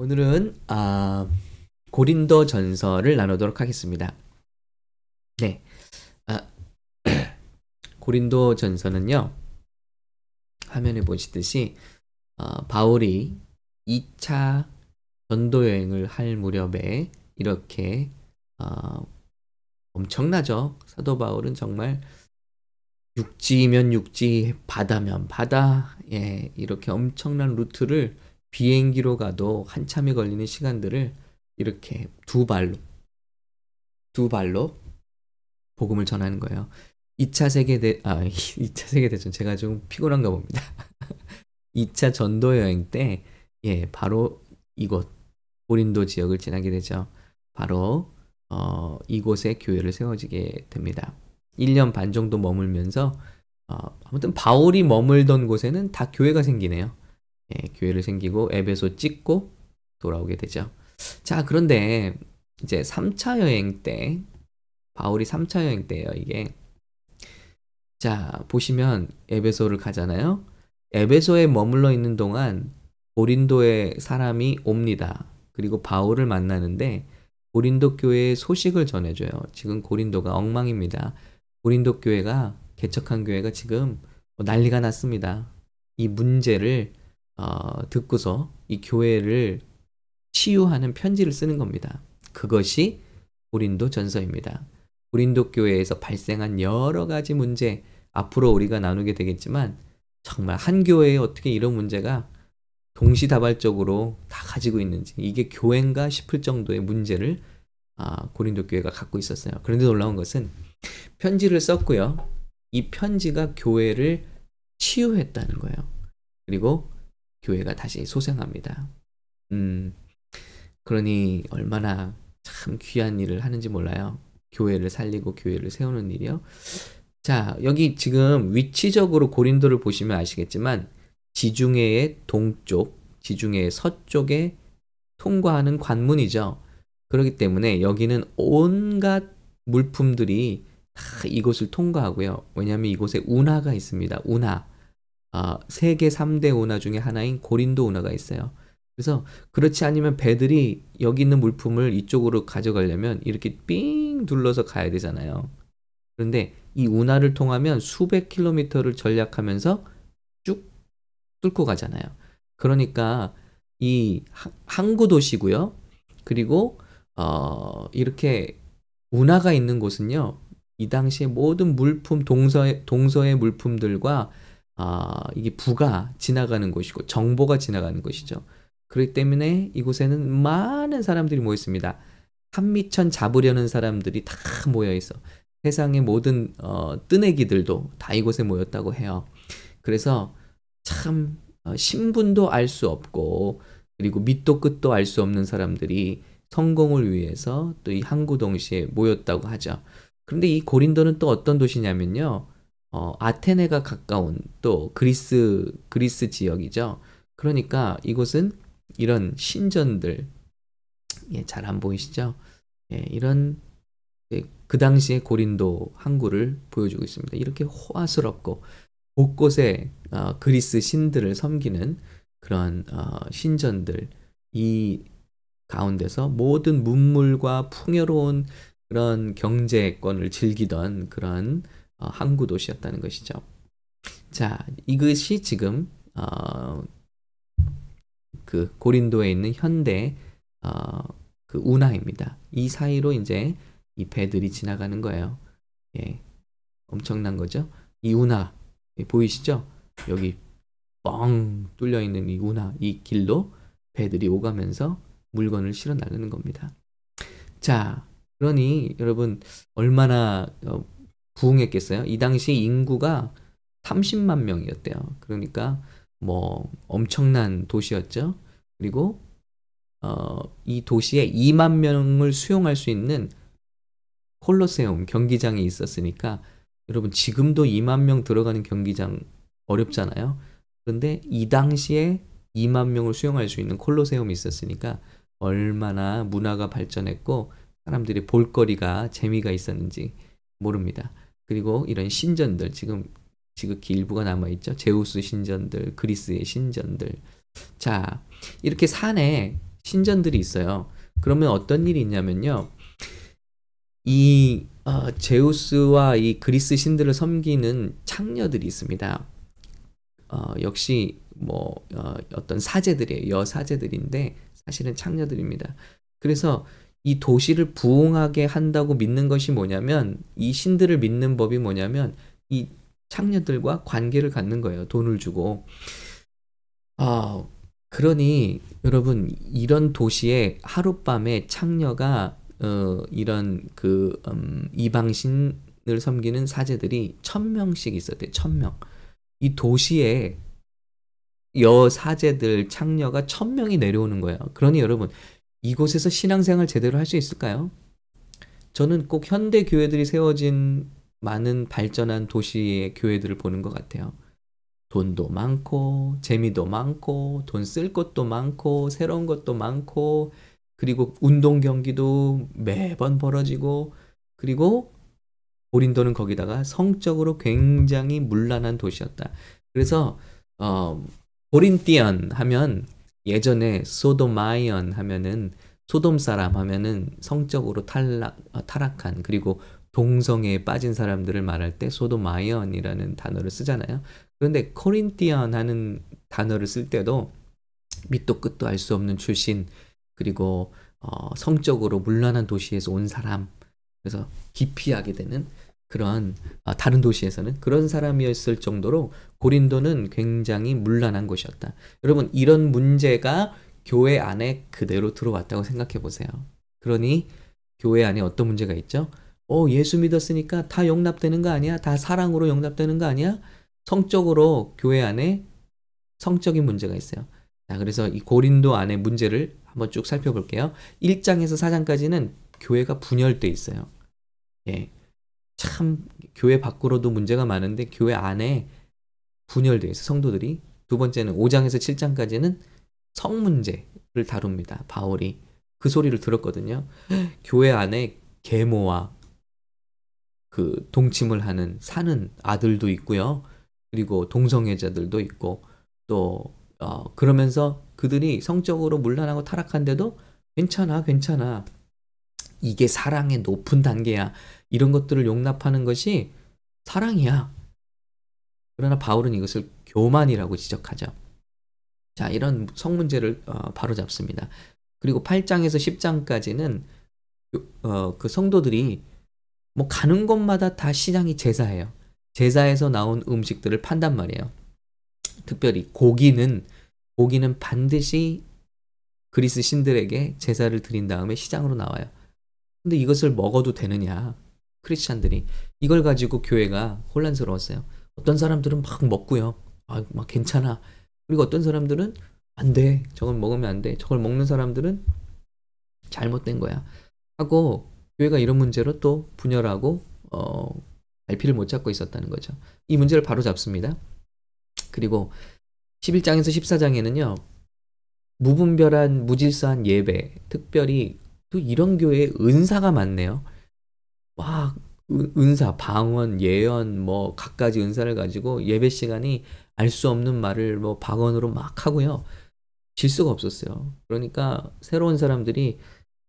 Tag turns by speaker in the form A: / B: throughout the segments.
A: 오늘은 아, 고린도 전설을 나누도록 하겠습니다. 네. 아, 고린도 전설은요. 화면에 보시듯이 어, 바울이 2차 전도 여행을 할 무렵에 이렇게 어, 엄청나죠. 사도 바울은 정말 육지면 육지, 바다면 바다, 예, 이렇게 엄청난 루트를 비행기로 가도 한참이 걸리는 시간들을 이렇게 두 발로, 두 발로 복음을 전하는 거예요. 2차 세계 대, 아, 2차 세계 대전, 제가 좀 피곤한가 봅니다. 2차 전도 여행 때, 예, 바로 이곳, 고린도 지역을 지나게 되죠. 바로, 어, 이곳에 교회를 세워지게 됩니다. 1년 반 정도 머물면서 어, 아무튼 바울이 머물던 곳에는 다 교회가 생기네요. 예, 교회를 생기고 에베소 찍고 돌아오게 되죠. 자, 그런데 이제 3차 여행 때 바울이 3차 여행 때예요, 이게. 자, 보시면 에베소를 가잖아요. 에베소에 머물러 있는 동안 고린도에 사람이 옵니다. 그리고 바울을 만나는데 고린도 교회의 소식을 전해줘요. 지금 고린도가 엉망입니다. 고린도 교회가 개척한 교회가 지금 난리가 났습니다. 이 문제를 어, 듣고서 이 교회를 치유하는 편지를 쓰는 겁니다. 그것이 고린도 전서입니다. 고린도 교회에서 발생한 여러 가지 문제 앞으로 우리가 나누게 되겠지만 정말 한 교회에 어떻게 이런 문제가 동시다발적으로 다 가지고 있는지 이게 교회인가 싶을 정도의 문제를 아, 고린도 교회가 갖고 있었어요. 그런데 놀라운 것은 편지를 썼고요. 이 편지가 교회를 치유했다는 거예요. 그리고 교회가 다시 소생합니다. 음, 그러니 얼마나 참 귀한 일을 하는지 몰라요. 교회를 살리고 교회를 세우는 일이요. 자, 여기 지금 위치적으로 고린도를 보시면 아시겠지만 지중해의 동쪽, 지중해의 서쪽에 통과하는 관문이죠. 그렇기 때문에 여기는 온갖 물품들이 다 이곳을 통과하고요. 왜냐하면 이곳에 운하가 있습니다. 운하. 아, 세계 3대 운하 중에 하나인 고린도 운하가 있어요. 그래서 그렇지 않으면 배들이 여기 있는 물품을 이쪽으로 가져가려면 이렇게 삥 둘러서 가야 되잖아요. 그런데 이 운하를 통하면 수백 킬로미터를 전략하면서 쭉 뚫고 가잖아요. 그러니까 이 항구 도시고요. 그리고 어, 이렇게 운하가 있는 곳은요. 이 당시에 모든 물품 동서의 동서의 물품들과 아, 이게 부가 지나가는 곳이고 정보가 지나가는 곳이죠. 그렇기 때문에 이곳에는 많은 사람들이 모여 있습니다. 한미천 잡으려는 사람들이 다 모여 있어. 세상의 모든 어, 뜨내기들도 다 이곳에 모였다고 해요. 그래서 참 어, 신분도 알 수 없고 그리고 밑도 끝도 알 수 없는 사람들이 성공을 위해서 또 이 항구 동시에 모였다고 하죠. 그런데 이 고린도는 또 어떤 도시냐면요. 어, 아테네가 가까운 또 그리스 그리스 지역이죠. 그러니까 이곳은 이런 신전들 예, 잘 안 보이시죠? 예, 이런 예, 그 당시의 고린도 항구를 보여주고 있습니다. 이렇게 호화스럽고 곳곳에 어, 그리스 신들을 섬기는 그런 어, 신전들 이 가운데서 모든 문물과 풍요로운 그런 경제권을 즐기던 그런 어, 항구 도시였다는 것이죠. 자, 이것이 지금 어, 그 고린도에 있는 현대 어, 그 운하입니다. 이 사이로 이제 이 배들이 지나가는 거예요. 예, 엄청난 거죠. 이 운하 예, 보이시죠? 여기 뻥 뚫려 있는 이 운하 이 길로 배들이 오가면서 물건을 실어 나르는 겁니다. 자, 그러니 여러분 얼마나 어, 부흥했겠어요? 이 당시 인구가 30만 명이었대요. 그러니까 뭐 엄청난 도시였죠. 그리고 어, 이 도시에 2만 명을 수용할 수 있는 콜로세움 경기장이 있었으니까 여러분 지금도 2만 명 들어가는 경기장 어렵잖아요. 그런데 이 당시에 2만 명을 수용할 수 있는 콜로세움이 있었으니까 얼마나 문화가 발전했고 사람들이 볼거리가 재미가 있었는지 모릅니다. 그리고 이런 신전들 지금 지극히 일부가 남아 있죠. 제우스 신전들, 그리스의 신전들. 자, 이렇게 산에 신전들이 있어요. 그러면 어떤 일이 있냐면요. 이 어, 제우스와 이 그리스 신들을 섬기는 창녀들이 있습니다. 어, 역시 뭐 어, 떤 사제들이에요. 여사제들인데 사실은 창녀들입니다. 그래서 이 도시를 부흥하게 한다고 믿는 것이 뭐냐면 이 신들을 믿는 법이 뭐냐면 이 창녀들과 관계를 갖는 거예요. 돈을 주고. 아, 그러니 여러분 이런 도시에 하룻밤에 창녀가 어, 이런 그 음, 이방신을 섬기는 사제들이 천 명씩 있었대. 천 명. 이 도시에 여 사제들 창녀가 천 명이 내려오는 거예요. 그러니 여러분 이곳에서 신앙생활 제대로 할 수 있을까요? 저는 꼭 현대 교회들이 세워진 많은 발전한 도시의 교회들을 보는 것 같아요. 돈도 많고, 재미도 많고, 돈 쓸 것도 많고, 새로운 것도 많고, 그리고 운동 경기도 매번 벌어지고, 그리고 고린도는 거기다가 성적으로 굉장히 문란한 도시였다. 그래서, 어, Corinthian 하면 예전에 Sodomian 하면은 소돔 사람 하면은 성적으로 탈락, 어, 타락한 그리고 동성애에 빠진 사람들을 말할 때 Sodomian이라는 단어를 쓰잖아요. 그런데 Corinthian 하는 단어를 쓸 때도 밑도 끝도 알 수 없는 출신 그리고 어, 성적으로 문란한 도시에서 온 사람 그래서 기피하게 되는 그런 어, 다른 도시에서는 그런 사람이었을 정도로 고린도는 굉장히 문란한 곳이었다. 여러분 이런 문제가 교회 안에 그대로 들어왔다고 생각해 보세요. 그러니 교회 안에 어떤 문제가 있죠? 어, 예수 믿었으니까 다 용납되는 거 아니야? 다 사랑으로 용납되는 거 아니야? 성적으로 교회 안에 성적인 문제가 있어요. 자, 그래서 이 고린도 안에 문제를 한번 쭉 살펴볼게요. 1장에서 4장까지는 교회가 분열돼 있어요. 예. 참 교회 밖으로도 문제가 많은데 교회 안에 분열돼 있어 성도들이. 두 번째는 5장에서 7장까지는 성 문제를 다룹니다. 바울이 그 소리를 들었거든요. 교회 안에 계모와 그 동침을 하는 사는 아들도 있고요. 그리고 동성애자들도 있고 또 어, 그러면서 그들이 성적으로 문란하고 타락한데도 괜찮아, 괜찮아. 이게 사랑의 높은 단계야. 이런 것들을 용납하는 것이 사랑이야. 그러나 바울은 이것을 교만이라고 지적하죠. 자, 이런 성 문제를 어, 바로 잡습니다. 그리고 8장에서 10장까지는 어, 그 성도들이 뭐 가는 곳마다 다 시장이 제사예요. 제사에서 나온 음식들을 판단 말이에요. 특별히 고기는 고기는 반드시 그리스 신들에게 제사를 드린 다음에 시장으로 나와요. 근데 이것을 먹어도 되느냐? 크리스찬들이 이걸 가지고 교회가 혼란스러웠어요. 어떤 사람들은 막 먹고요. 아, 막 괜찮아. 그리고 어떤 사람들은 안 돼. 저걸 먹으면 안 돼. 저걸 먹는 사람들은 잘못된 거야. 하고 교회가 이런 문제로 또 분열하고 어, 갈피를 못 잡고 있었다는 거죠. 이 문제를 바로 잡습니다. 그리고 11장에서 14장에는요. 무분별한 무질서한 예배, 특별히 또 이런 교회에 은사가 많네요. 막 은사, 방언, 예언, 뭐 갖가지 은사를 가지고 예배 시간이 알 수 없는 말을 뭐 방언으로 막 하고요. 질수가 없었어요. 그러니까 새로운 사람들이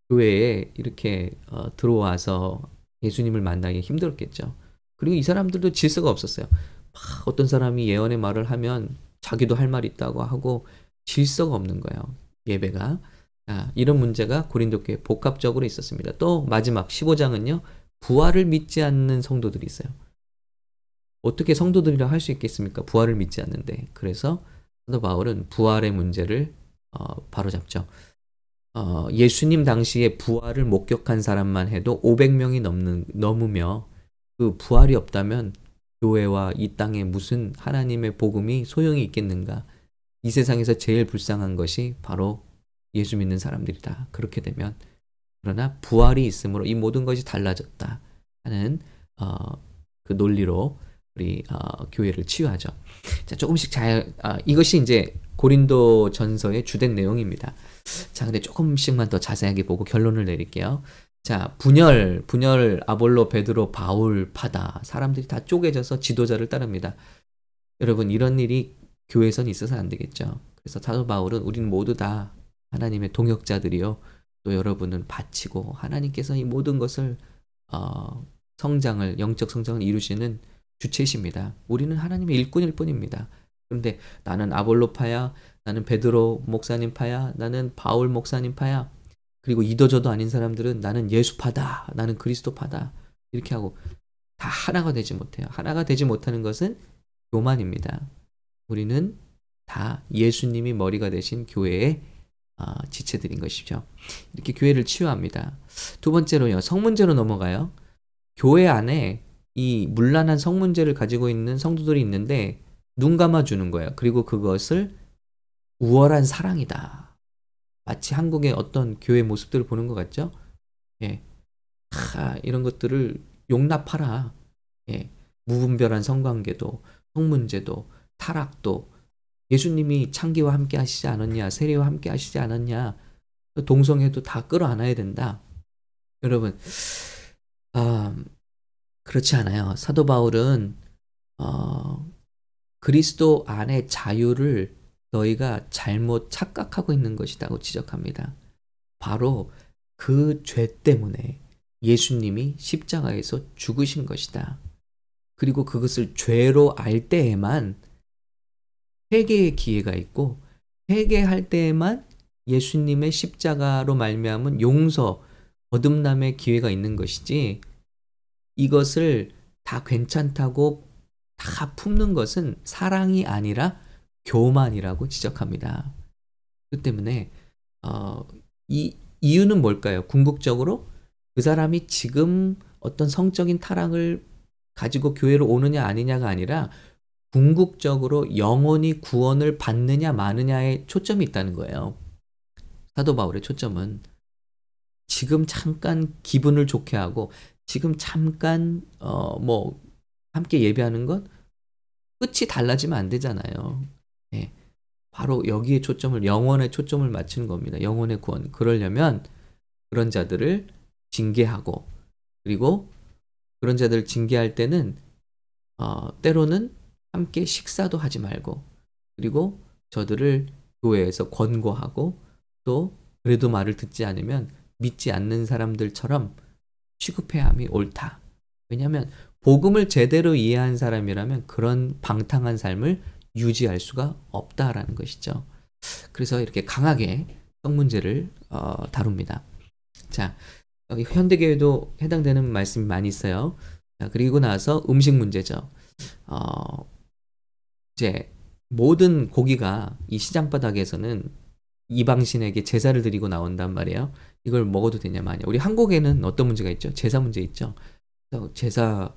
A: 교회에 이렇게 어, 들어와서 예수님을 만나기 힘들었겠죠. 그리고 이 사람들도 질서가 없었어요. 막 어떤 사람이 예언의 말을 하면 자기도 할 말 있다고 하고 질서가 없는 거예요. 예배가. 아, 이런 문제가 고린도 교회 복합적으로 있었습니다. 또 마지막 15장은요. 부활을 믿지 않는 성도들이 있어요. 어떻게 성도들이라 할 수 있겠습니까? 부활을 믿지 않는데. 그래서 사도 바울은 부활의 문제를 어, 바로 잡죠. 어, 예수님 당시에 부활을 목격한 사람만 해도 500명이 넘는, 넘으며 그 부활이 없다면 교회와 이 땅에 무슨 하나님의 복음이 소용이 있겠는가? 이 세상에서 제일 불쌍한 것이 바로 예수 믿는 사람들이다. 그렇게 되면 그러나 부활이 있으므로 이 모든 것이 달라졌다 하는 어, 그 논리로 우리 어, 교회를 치유하죠. 자 조금씩 잘 아, 이것이 이제 고린도 전서의 주된 내용입니다. 자 근데 조금씩만 더 자세하게 보고 결론을 내릴게요. 자, 분열, 분열, 아볼로, 베드로, 바울, 파다. 사람들이 다 쪼개져서 지도자를 따릅니다. 여러분, 이런 일이 교회에선 있어서 안 되겠죠. 그래서 사도 바울은 우리는 모두 다 하나님의 동역자들이요. 또 여러분은 바치고 하나님께서 이 모든 것을 어, 성장을 영적 성장을 이루시는 주체이십니다. 우리는 하나님의 일꾼일 뿐입니다. 그런데 나는 아볼로파야, 나는 베드로 목사님 파야, 나는 바울 목사님 파야. 그리고 이도저도 아닌 사람들은 나는 예수파다, 나는 그리스도파다. 이렇게 하고 다 하나가 되지 못해요. 하나가 되지 못하는 것은 교만입니다. 우리는 다 예수님이 머리가 되신 교회의 어, 지체들인 것이죠. 이렇게 교회를 치유합니다. 두 번째로요, 성문제로 넘어가요. 교회 안에 이 문란한 성문제를 가지고 있는 성도들이 있는데 눈 감아주는 거예요. 그리고 그것을 우월한 사랑이다. 마치 한국의 어떤 교회 모습들을 보는 것 같죠? 예. 하, 이런 것들을 용납하라. 예. 무분별한 성관계도, 성문제도, 타락도, 예수님이 창기와 함께 하시지 않았냐, 세례와 함께 하시지 않았냐, 동성애도 다 끌어안아야 된다. 여러분, 아, 그렇지 않아요. 사도 바울은 어, 그리스도 안의 자유를 너희가 잘못 착각하고 있는 것이라고 지적합니다. 바로 그 죄 때문에 예수님이 십자가에서 죽으신 것이다. 그리고 그것을 죄로 알 때에만 회개의 기회가 있고 회개할 때에만 예수님의 십자가로 말미암은 용서, 거듭남의 기회가 있는 것이지 이것을 다 괜찮다고 다 품는 것은 사랑이 아니라 교만이라고 지적합니다. 그 때문에 어, 이 이유는 뭘까요? 궁극적으로 그 사람이 지금 어떤 성적인 타락을 가지고 교회로 오느냐 아니냐가 아니라 궁극적으로 영원히 구원을 받느냐 마느냐에 초점이 있다는 거예요. 사도 바울의 초점은 지금 잠깐 기분을 좋게 하고 지금 잠깐 어 뭐 함께 예배하는 것 끝이 달라지면 안 되잖아요. 예. 바로 여기에 초점을 영원의 초점을 맞추는 겁니다. 영원의 구원. 그러려면 그런 자들을 징계하고 그리고 그런 자들을 징계할 때는 어, 때로는 함께 식사도 하지 말고 그리고 저들을 교회에서 권고하고 또 그래도 말을 듣지 않으면 믿지 않는 사람들처럼 취급해야 함이 옳다. 왜냐하면 복음을 제대로 이해한 사람이라면 그런 방탕한 삶을 유지할 수가 없다라는 것이죠. 그래서 이렇게 강하게 성 문제를 어, 다룹니다. 자, 현대교회도 해당되는 말씀이 많이 있어요. 자, 그리고 나서 음식 문제죠. 어, 이제 모든 고기가 이 시장 바닥에서는 이방신에게 제사를 드리고 나온단 말이에요. 이걸 먹어도 되냐 마냐. 우리 한국에는 어떤 문제가 있죠? 제사 문제 있죠. 제사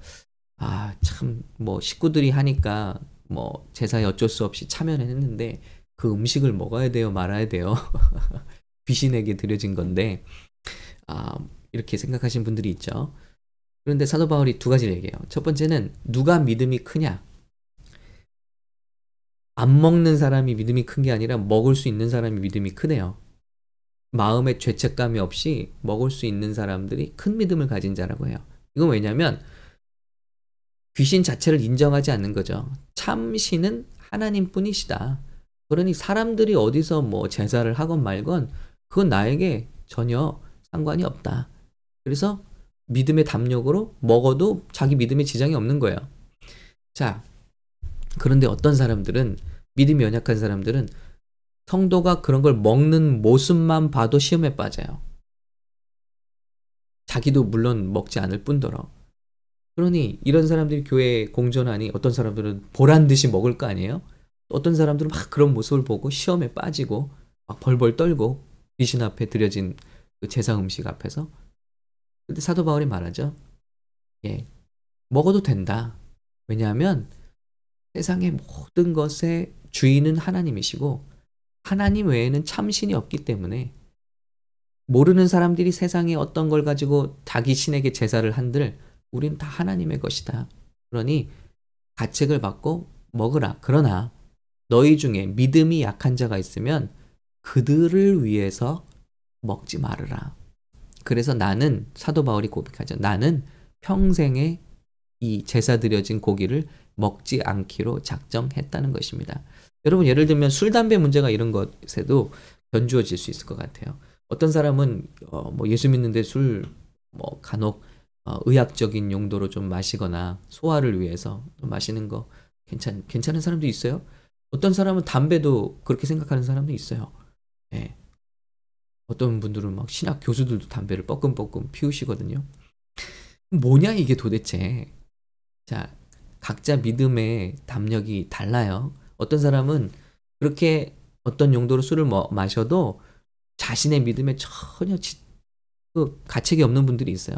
A: 아 참 뭐 식구들이 하니까 뭐 제사에 어쩔 수 없이 참여는 했는데 그 음식을 먹어야 돼요, 말아야 돼요. 귀신에게 드려진 건데 아 이렇게 생각하시는 분들이 있죠. 그런데 사도 바울이 두 가지를 얘기해요. 첫 번째는 누가 믿음이 크냐? 안 먹는 사람이 믿음이 큰 게 아니라 먹을 수 있는 사람이 믿음이 크네요. 마음의 죄책감이 없이 먹을 수 있는 사람들이 큰 믿음을 가진 자라고 해요. 이건 왜냐면 귀신 자체를 인정하지 않는 거죠. 참 신은 하나님 뿐이시다. 그러니 사람들이 어디서 뭐 제사를 하건 말건 그건 나에게 전혀 상관이 없다. 그래서 믿음의 담력으로 먹어도 자기 믿음에 지장이 없는 거예요. 자, 그런데 어떤 사람들은 믿음이 연약한 사람들은 성도가 그런 걸 먹는 모습만 봐도 시험에 빠져요. 자기도 물론 먹지 않을 뿐더러. 그러니 이런 사람들이 교회에 공존하니 어떤 사람들은 보란 듯이 먹을 거 아니에요? 어떤 사람들은 막 그런 모습을 보고 시험에 빠지고 막 벌벌 떨고 귀신 앞에 들여진 그 제사 음식 앞에서. 근데 사도 바울이 말하죠. 예. 먹어도 된다. 왜냐하면 세상의 모든 것의 주인은 하나님이시고 하나님 외에는 참신이 없기 때문에 모르는 사람들이 세상에 어떤 걸 가지고 자기 신에게 제사를 한들 우린 다 하나님의 것이다. 그러니 가책을 받고 먹으라. 그러나 너희 중에 믿음이 약한 자가 있으면 그들을 위해서 먹지 말으라. 그래서 나는 사도 바울이 고백하죠. 나는 평생에 이 제사 드려진 고기를 먹지 않기로 작정했다는 것입니다. 여러분 예를 들면 술 담배 문제가 이런 것에도 견주어질 수 있을 것 같아요. 어떤 사람은 어, 뭐 예수 믿는데 술 뭐 간혹 어, 의학적인 용도로 좀 마시거나 소화를 위해서 마시는 거 괜찮 괜찮은 사람도 있어요. 어떤 사람은 담배도 그렇게 생각하는 사람도 있어요. 예. 어떤 분들은 막 신학 교수들도 담배를 뻐끔뻐끔 피우시거든요. 뭐냐 이게 도대체. 자, 각자 믿음의 담력이 달라요. 어떤 사람은 그렇게 어떤 용도로 술을 뭐, 마셔도 자신의 믿음에 전혀 지, 그 가책이 없는 분들이 있어요.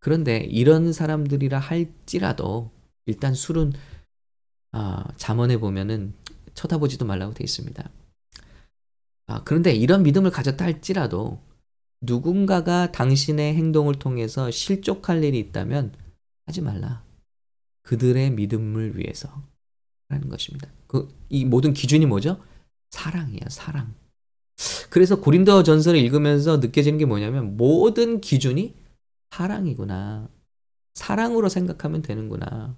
A: 그런데 이런 사람들이라 할지라도 일단 술은 아, 잠언에 보면은 쳐다보지도 말라고 되어 있습니다. 아, 그런데 이런 믿음을 가졌다 할지라도 누군가가 당신의 행동을 통해서 실족할 일이 있다면 하지 말라. 그들의 믿음을 위해서 라는 것입니다. 그 이 모든 기준이 뭐죠? 사랑이야, 사랑. 그래서 고린도 전설을 읽으면서 느껴지는 게 뭐냐면 모든 기준이 사랑이구나. 사랑으로 생각하면 되는구나.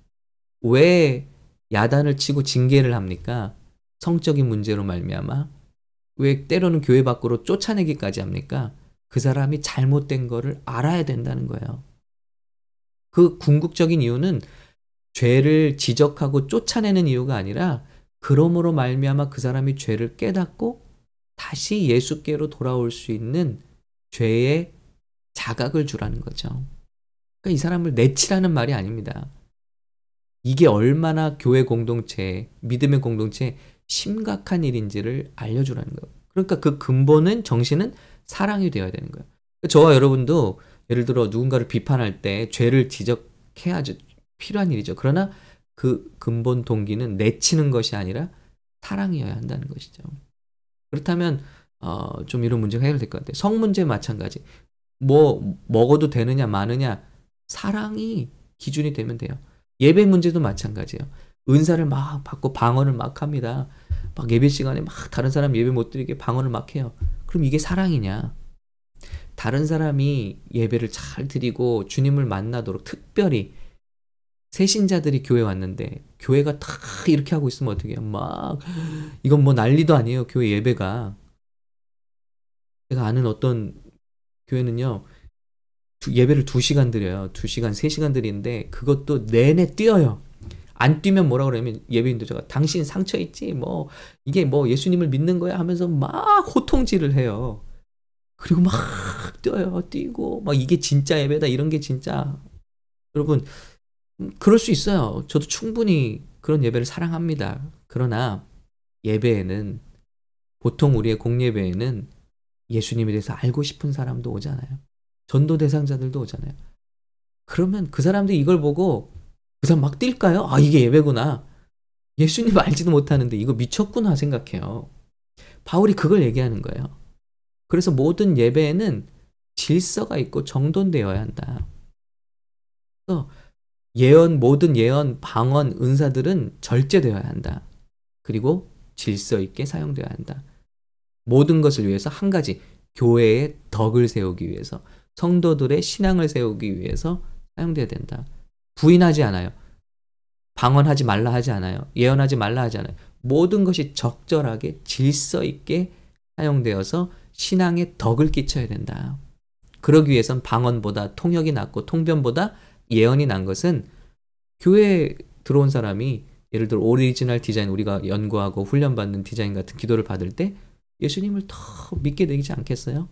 A: 왜 야단을 치고 징계를 합니까? 성적인 문제로 말미암아 왜 때로는 교회 밖으로 쫓아내기까지 합니까? 그 사람이 잘못된 거를 알아야 된다는 거예요. 그 궁극적인 이유는 죄를 지적하고 쫓아내는 이유가 아니라 그러므로 말미암아 그 사람이 죄를 깨닫고 다시 예수께로 돌아올 수 있는 죄의 자각을 주라는 거죠. 그러니까 이 사람을 내치라는 말이 아닙니다. 이게 얼마나 교회 공동체, 믿음의 공동체 심각한 일인지를 알려주라는 거예요. 그러니까 그 근본은 정신은 사랑이 되어야 되는 거예요. 저와 여러분도 예를 들어 누군가를 비판할 때 죄를 지적해야 필요한 일이죠. 그러나 그 근본 동기는 내치는 것이 아니라 사랑이어야 한다는 것이죠. 그렇다면 어, 좀 이런 문제가 해결될 것 같아요. 성 문제 마찬가지. 뭐 먹어도 되느냐 마느냐 사랑이 기준이 되면 돼요. 예배 문제도 마찬가지예요. 은사를 막 받고 방언을 막 합니다. 막 예배 시간에 막 다른 사람 예배 못 드리게 방언을 막 해요. 그럼 이게 사랑이냐? 다른 사람이 예배를 잘 드리고 주님을 만나도록 특별히 새신자들이 교회 왔는데 교회가 다 이렇게 하고 있으면 어떻게 해요? 막 이건 뭐 난리도 아니에요. 교회 예배가 제가 아는 어떤 교회는요. 예배를 2시간 드려요. 2시간, 3시간 드리는데 그것도 내내 뛰어요. 안 뛰면 뭐라 그러면 예배인도 제가 당신 상처 있지 뭐 이게 뭐 예수님을 믿는 거야 하면서 막 호통질을 해요. 그리고 막 뛰어요. 뛰고 막 이게 진짜 예배다 이런 게 진짜 여러분 그럴 수 있어요. 저도 충분히 그런 예배를 사랑합니다. 그러나 예배에는 보통 우리의 공예배에는 예수님에 대해서 알고 싶은 사람도 오잖아요. 전도 대상자들도 오잖아요. 그러면 그 사람들이 이걸 보고 그 사람 막 뛸까요? 아, 이게 예배구나. 예수님 알지도 못하는데 이거 미쳤구나 생각해요. 바울이 그걸 얘기하는 거예요. 그래서 모든 예배에는 질서가 있고 정돈되어야 한다. 그래서 예언, 모든 예언, 방언, 은사들은 절제되어야 한다. 그리고 질서 있게 사용되어야 한다. 모든 것을 위해서 한 가지, 교회의 덕을 세우기 위해서, 성도들의 신앙을 세우기 위해서 사용되어야 된다. 부인하지 않아요. 방언하지 말라 하지 않아요. 예언하지 말라 하지 않아요. 모든 것이 적절하게 질서 있게 사용되어서 신앙에 덕을 끼쳐야 된다. 그러기 위해선 방언보다 통역이 낫고 통변보다 예언이 나은 것은 교회에 들어온 사람이 예를 들어 오리지널 디자인 우리가 연구하고 훈련받는 디자인 같은 기도를 받을 때 예수님을 더 믿게 되지 않겠어요?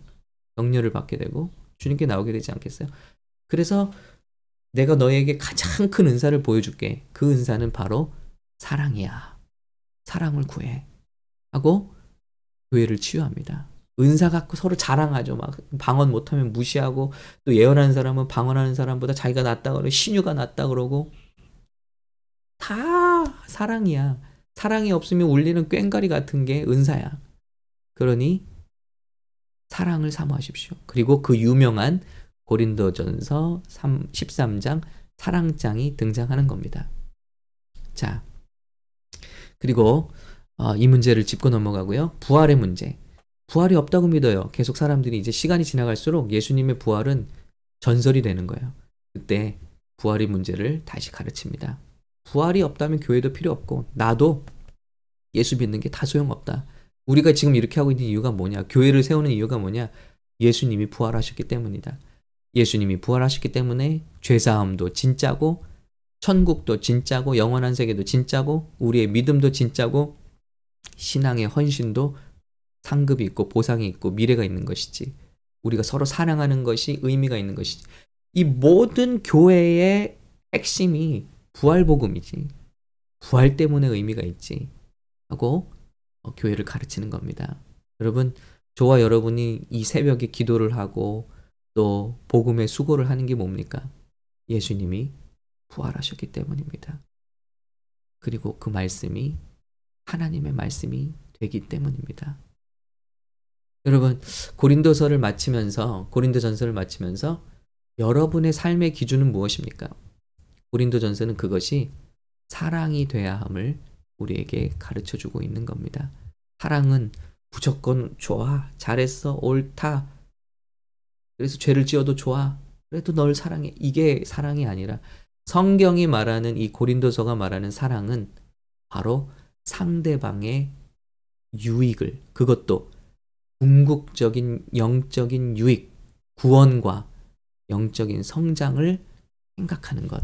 A: 영녀를 받게 되고 주님께 나오게 되지 않겠어요? 그래서 내가 너에게 가장 큰 은사를 보여줄게. 그 은사는 바로 사랑이야. 사랑을 구해. 하고 교회를 치유합니다. 은사 갖고 서로 자랑하죠. 막 방언 못하면 무시하고 또 예언하는 사람은 방언하는 사람보다 자기가 낫다 그러고 신유가 낫다 그러고 다 사랑이야. 사랑이 없으면 울리는 꽹가리 같은 게 은사야. 그러니 사랑을 사모하십시오. 그리고 그 유명한 고린도전서 3, 13장 사랑장이 등장하는 겁니다. 자, 그리고 어, 이 문제를 짚고 넘어가고요. 부활의 문제. 부활이 없다고 믿어요. 계속 사람들이 이제 시간이 지나갈수록 예수님의 부활은 전설이 되는 거예요. 그때 부활의 문제를 다시 가르칩니다. 부활이 없다면 교회도 필요 없고 나도 예수 믿는 게 다 소용없다. 우리가 지금 이렇게 하고 있는 이유가 뭐냐? 교회를 세우는 이유가 뭐냐? 예수님이 부활하셨기 때문이다. 예수님이 부활하셨기 때문에 죄사함도 진짜고 천국도 진짜고 영원한 세계도 진짜고 우리의 믿음도 진짜고 신앙의 헌신도 상급이 있고 보상이 있고 미래가 있는 것이지. 우리가 서로 사랑하는 것이 의미가 있는 것이지. 이 모든 교회의 핵심이 부활 복음이지. 부활 때문에 의미가 있지. 하고 어, 교회를 가르치는 겁니다. 여러분, 저와 여러분이 이 새벽에 기도를 하고 또 복음의 수고를 하는 게 뭡니까? 예수님이 부활하셨기 때문입니다. 그리고 그 말씀이 하나님의 말씀이 되기 때문입니다. 여러분, 고린도서를 마치면서 고린도전서를 마치면서 여러분의 삶의 기준은 무엇입니까? 고린도전서는 그것이 사랑이 돼야 함을 우리에게 가르쳐 주고 있는 겁니다. 사랑은 무조건 좋아, 잘했어, 옳다. 그래서 죄를 지어도 좋아. 그래도 널 사랑해. 이게 사랑이 아니라 성경이 말하는 이 고린도서가 말하는 사랑은 바로 상대방의 유익을 그것도 궁극적인 영적인 유익, 구원과 영적인 성장을 생각하는 것.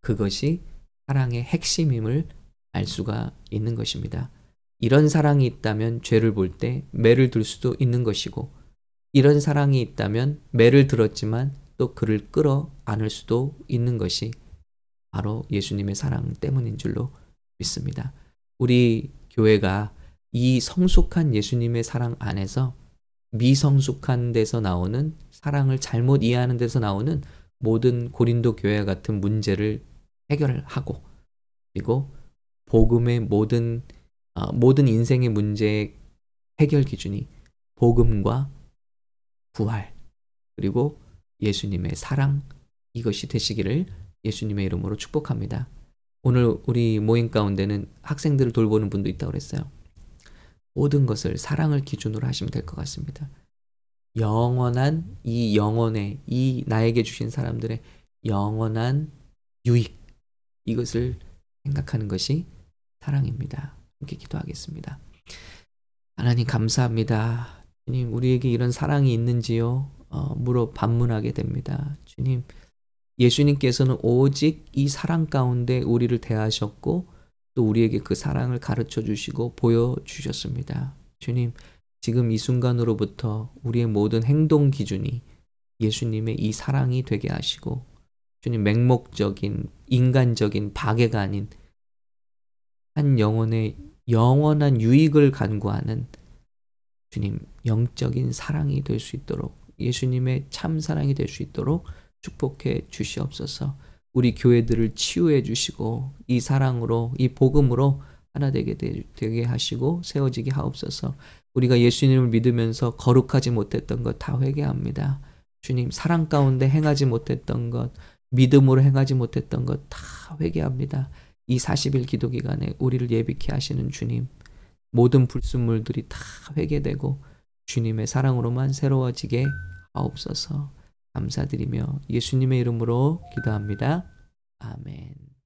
A: 그것이 사랑의 핵심임을 알 수가 있는 것입니다. 이런 사랑이 있다면 죄를 볼 때 매를 들 수도 있는 것이고, 이런 사랑이 있다면 매를 들었지만 또 그를 끌어 안을 수도 있는 것이 바로 예수님의 사랑 때문인 줄로 믿습니다. 우리 교회가 이 성숙한 예수님의 사랑 안에서 미성숙한 데서 나오는 사랑을 잘못 이해하는 데서 나오는 모든 고린도 교회 같은 문제를 해결하고 그리고 복음의 모든 어, 모든 인생의 문제의 해결 기준이 복음과 부활 그리고 예수님의 사랑 이것이 되시기를 예수님의 이름으로 축복합니다. 오늘 우리 모임 가운데는 학생들을 돌보는 분도 있다고 그랬어요. 모든 것을 사랑을 기준으로 하시면 될 것 같습니다. 영원한 이 영혼의 이 나에게 주신 사람들의 영원한 유익 이것을 생각하는 것이 사랑입니다. 함께 기도하겠습니다. 하나님 감사합니다. 주님 우리에게 이런 사랑이 있는지요? 어, 물어 반문하게 됩니다. 주님 예수님께서는 오직 이 사랑 가운데 우리를 대하셨고 또 우리에게 그 사랑을 가르쳐 주시고 보여 주셨습니다. 주님 지금 이 순간으로부터 우리의 모든 행동 기준이 예수님의 이 사랑이 되게 하시고 주님 맹목적인 인간적인 박애가 아닌 한 영혼의 영원한 유익을 간구하는 주님 영적인 사랑이 될 수 있도록 예수님의 참 사랑이 될 수 있도록 축복해 주시옵소서. 우리 교회들을 치유해 주시고 이 사랑으로 이 복음으로 하나 되게 되게 하시고 세워지게 하옵소서. 우리가 예수님을 믿으면서 거룩하지 못했던 것 다 회개합니다. 주님 사랑 가운데 행하지 못했던 것, 믿음으로 행하지 못했던 것 다 회개합니다. 이 40일 기도 기간에 우리를 예비케 하시는 주님, 모든 불순물들이 다 회개되고 주님의 사랑으로만 새로워지게 하옵소서. 감사드리며 예수님의 이름으로 기도합니다. 아멘.